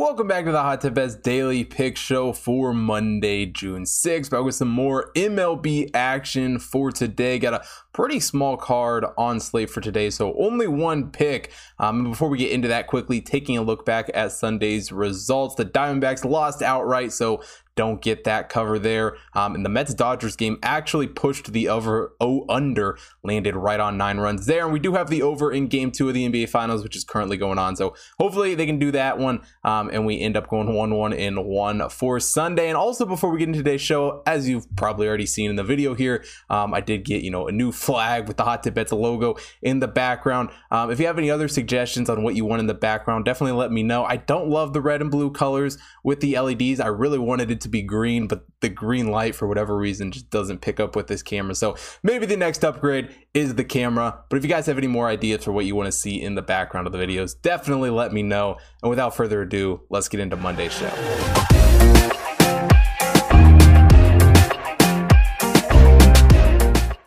Welcome back to the Hot Tip Bets Daily Pick Show for Monday, June 6th. Back with some more MLB action for today. Got a pretty small card on slate for today, so only one pick. Um, before we get into that quickly, taking a look back at Sunday's results, the Diamondbacks lost outright, so don't get that cover there. Um, and the Mets Dodgers game actually pushed the over o under, landed right on nine runs there. And we do have the over in game two of the NBA Finals, which is currently going on. So hopefully they can do that one. Um, and we end up going 1 1 in one for Sunday. And also, before we get into today's show, as you've probably already seen in the video here, um, I did get, you know, a new flag with the Hot Tip Bets logo in the background. Um, if you have any other suggestions on what you want in the background, definitely let me know. I don't love the red and blue colors with the LEDs. I really wanted it to be green, but the green light for whatever reason just doesn't pick up with this camera. So maybe the next upgrade is the camera. But if you guys have any more ideas for what you want to see in the background of the videos, definitely let me know. And without further ado, let's get into Monday's show.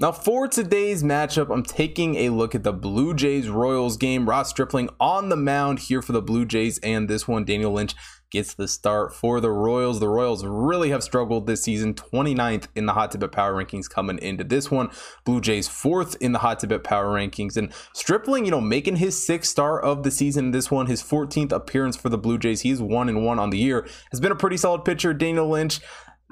Now, for today's matchup, I'm taking a look at the Blue Jays Royals game. Ross Stripling on the mound here for the Blue Jays, and this one, Daniel Lynch gets the start for the Royals. The Royals really have struggled this season, 29th in the Hot Tip Power Rankings coming into this one. Blue Jays fourth in the Hot Tip Power Rankings. And Stripling, you know, making his sixth start of the season this one, his 14th appearance for the Blue Jays. He's one and one on the year. Has been a pretty solid pitcher. Daniel Lynch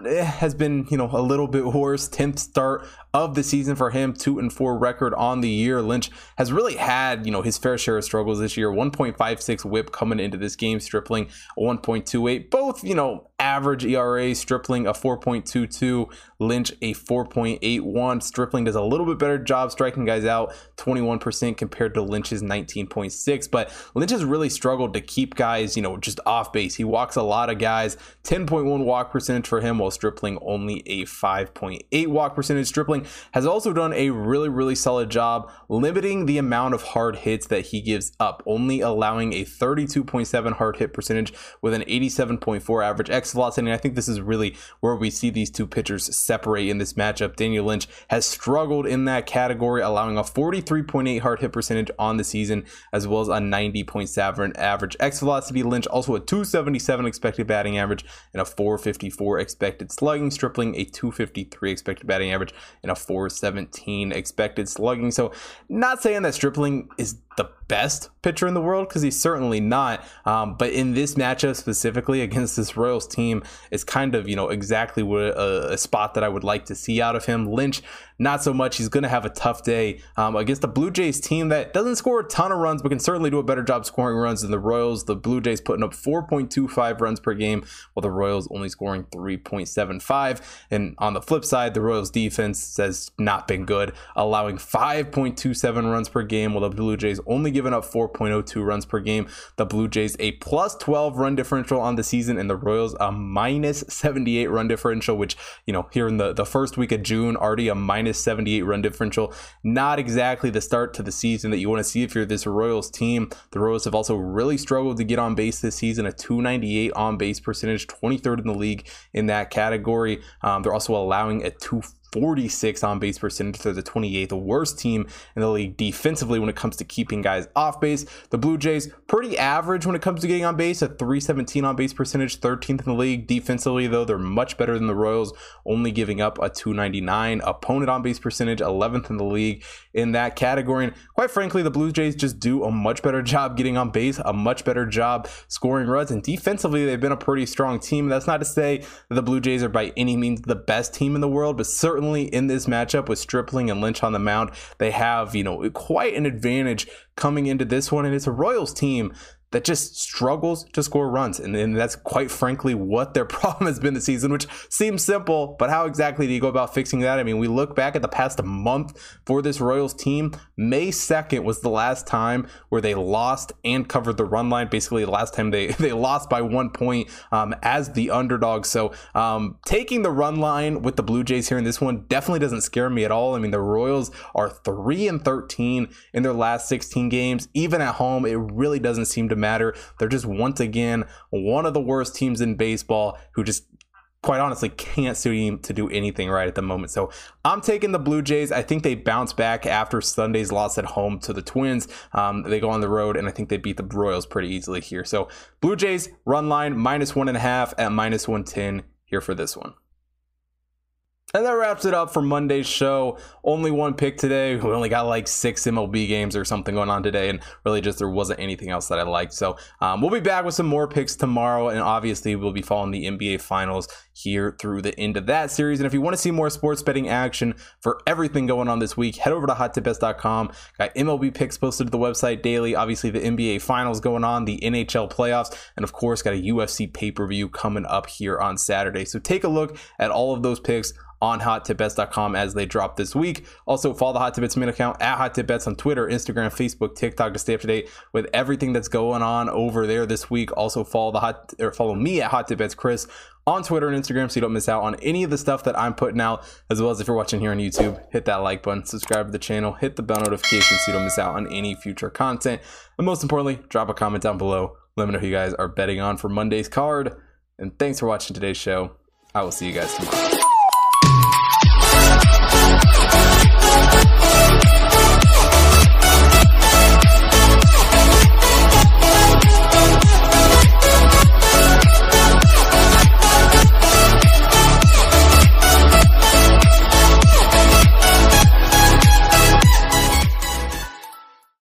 eh, has been, you know, a little bit worse. 10th start of the season for him, two and four record on the year. Lynch has really had, you know, his fair share of struggles this year. 1.56 whip coming into this game, Stripling 1.28. Both, you know, average ERA, Stripling a 4.22, Lynch a 4.81. Stripling does a little bit better job striking guys out, 21% compared to Lynch's 19.6. But Lynch has really struggled to keep guys, you know, just off base. He walks a lot of guys, 10.1 walk percentage for him, while Stripling only a 5.8 walk percentage. Stripling has also done a really, really solid job limiting the amount of hard hits that he gives up, only allowing a 32.7 hard hit percentage with an 87.4 average exit velocity. And I think this is really where we see these two pitchers separate in this matchup. Daniel Lynch has struggled in that category, allowing a 43.8 hard hit percentage on the season, as well as a 90.7 average exit velocity. Lynch also a 277 expected batting average and a 454 expected slugging, Stripling a 253 expected batting average and a 417 expected slugging. So, not saying that Stripling is the best pitcher in the world because he's certainly not. Um, but in this matchup specifically against this Royals team, is kind of you know exactly what a, a, spot that I would like to see out of him. Lynch, not so much. He's going to have a tough day um, against the Blue Jays team that doesn't score a ton of runs, but can certainly do a better job scoring runs than the Royals. The Blue Jays putting up 4.25 runs per game, while the Royals only scoring 3.75. And on the flip side, the Royals defense has not been good, allowing 5.27 runs per game, while the Blue Jays only given up 4.02 runs per game. The Blue Jays a plus 12 run differential on the season, and the Royals a minus 78 run differential, which, you know, here in the, the first week of June, already a minus 78 run differential. Not exactly the start to the season that you want to see if you're this Royals team. The Royals have also really struggled to get on base this season, a 298 on base percentage, 23rd in the league in that category. Um, they're also allowing a 2 46 on base percentage. They're the 28th worst team in the league defensively when it comes to keeping guys off base. The Blue Jays, pretty average when it comes to getting on base, a 317 on base percentage, 13th in the league. Defensively, though, they're much better than the Royals, only giving up a 299 opponent on base percentage, 11th in the league in that category. And quite frankly, the Blue Jays just do a much better job getting on base, a much better job scoring runs. And defensively, they've been a pretty strong team. That's not to say the Blue Jays are by any means the best team in the world, but certainly certainly in this matchup with Stripling and Lynch on the mound, they have, you know, quite an advantage coming into this one. And it's a Royals team that just struggles to score runs. And, and, that's quite frankly what their problem has been this season, which seems simple, but how exactly do you go about fixing that? I mean, we look back at the past month for this Royals team. May 2nd was the last time where they lost and covered the run line. Basically, the last time they, they lost by one point um, as the underdog. So um, taking the run line with the Blue Jays here in this one definitely doesn't scare me at all. I mean, the Royals are 3 and 13 in their last 16 games. Even at home, it really doesn't seem to matter. They're just once again one of the worst teams in baseball who just quite honestly can't seem to do anything right at the moment. So I'm taking the Blue Jays. I think they bounce back after Sunday's loss at home to the Twins. Um, they go on the road, and I think they beat the Royals pretty easily here. So Blue Jays run line minus one and a half at minus 110 here for this one. And that wraps it up for Monday's show. Only one pick today. We only got like six MLB games or something going on today, and really just there wasn't anything else that I liked. So um, we'll be back with some more picks tomorrow, and obviously we'll be following the NBA Finals here through the end of that series. And if you want to see more sports betting action for everything going on this week, head over to hottipbets.com. Got MLB picks posted to the website daily. Obviously the NBA Finals going on, the NHL playoffs, and of course got a UFC pay per view coming up here on Saturday. So take a look at all of those picks on hottipbets.com as they drop this week. Also, follow the Hot Tip Bets main account at Hot Tip Bets on Twitter, Instagram, Facebook, TikTok to stay up to date with everything that's going on over there this week. Also, follow the hot or follow me at Hot Tip Bets Chris on Twitter and Instagram so you don't miss out on any of the stuff that I'm putting out, as well as if you're watching here on YouTube, hit that like button, subscribe to the channel, hit the bell notification so you don't miss out on any future content. And most importantly, drop a comment down below. Let me know who you guys are betting on for Monday's card. And thanks for watching today's show. I will see you guys tomorrow.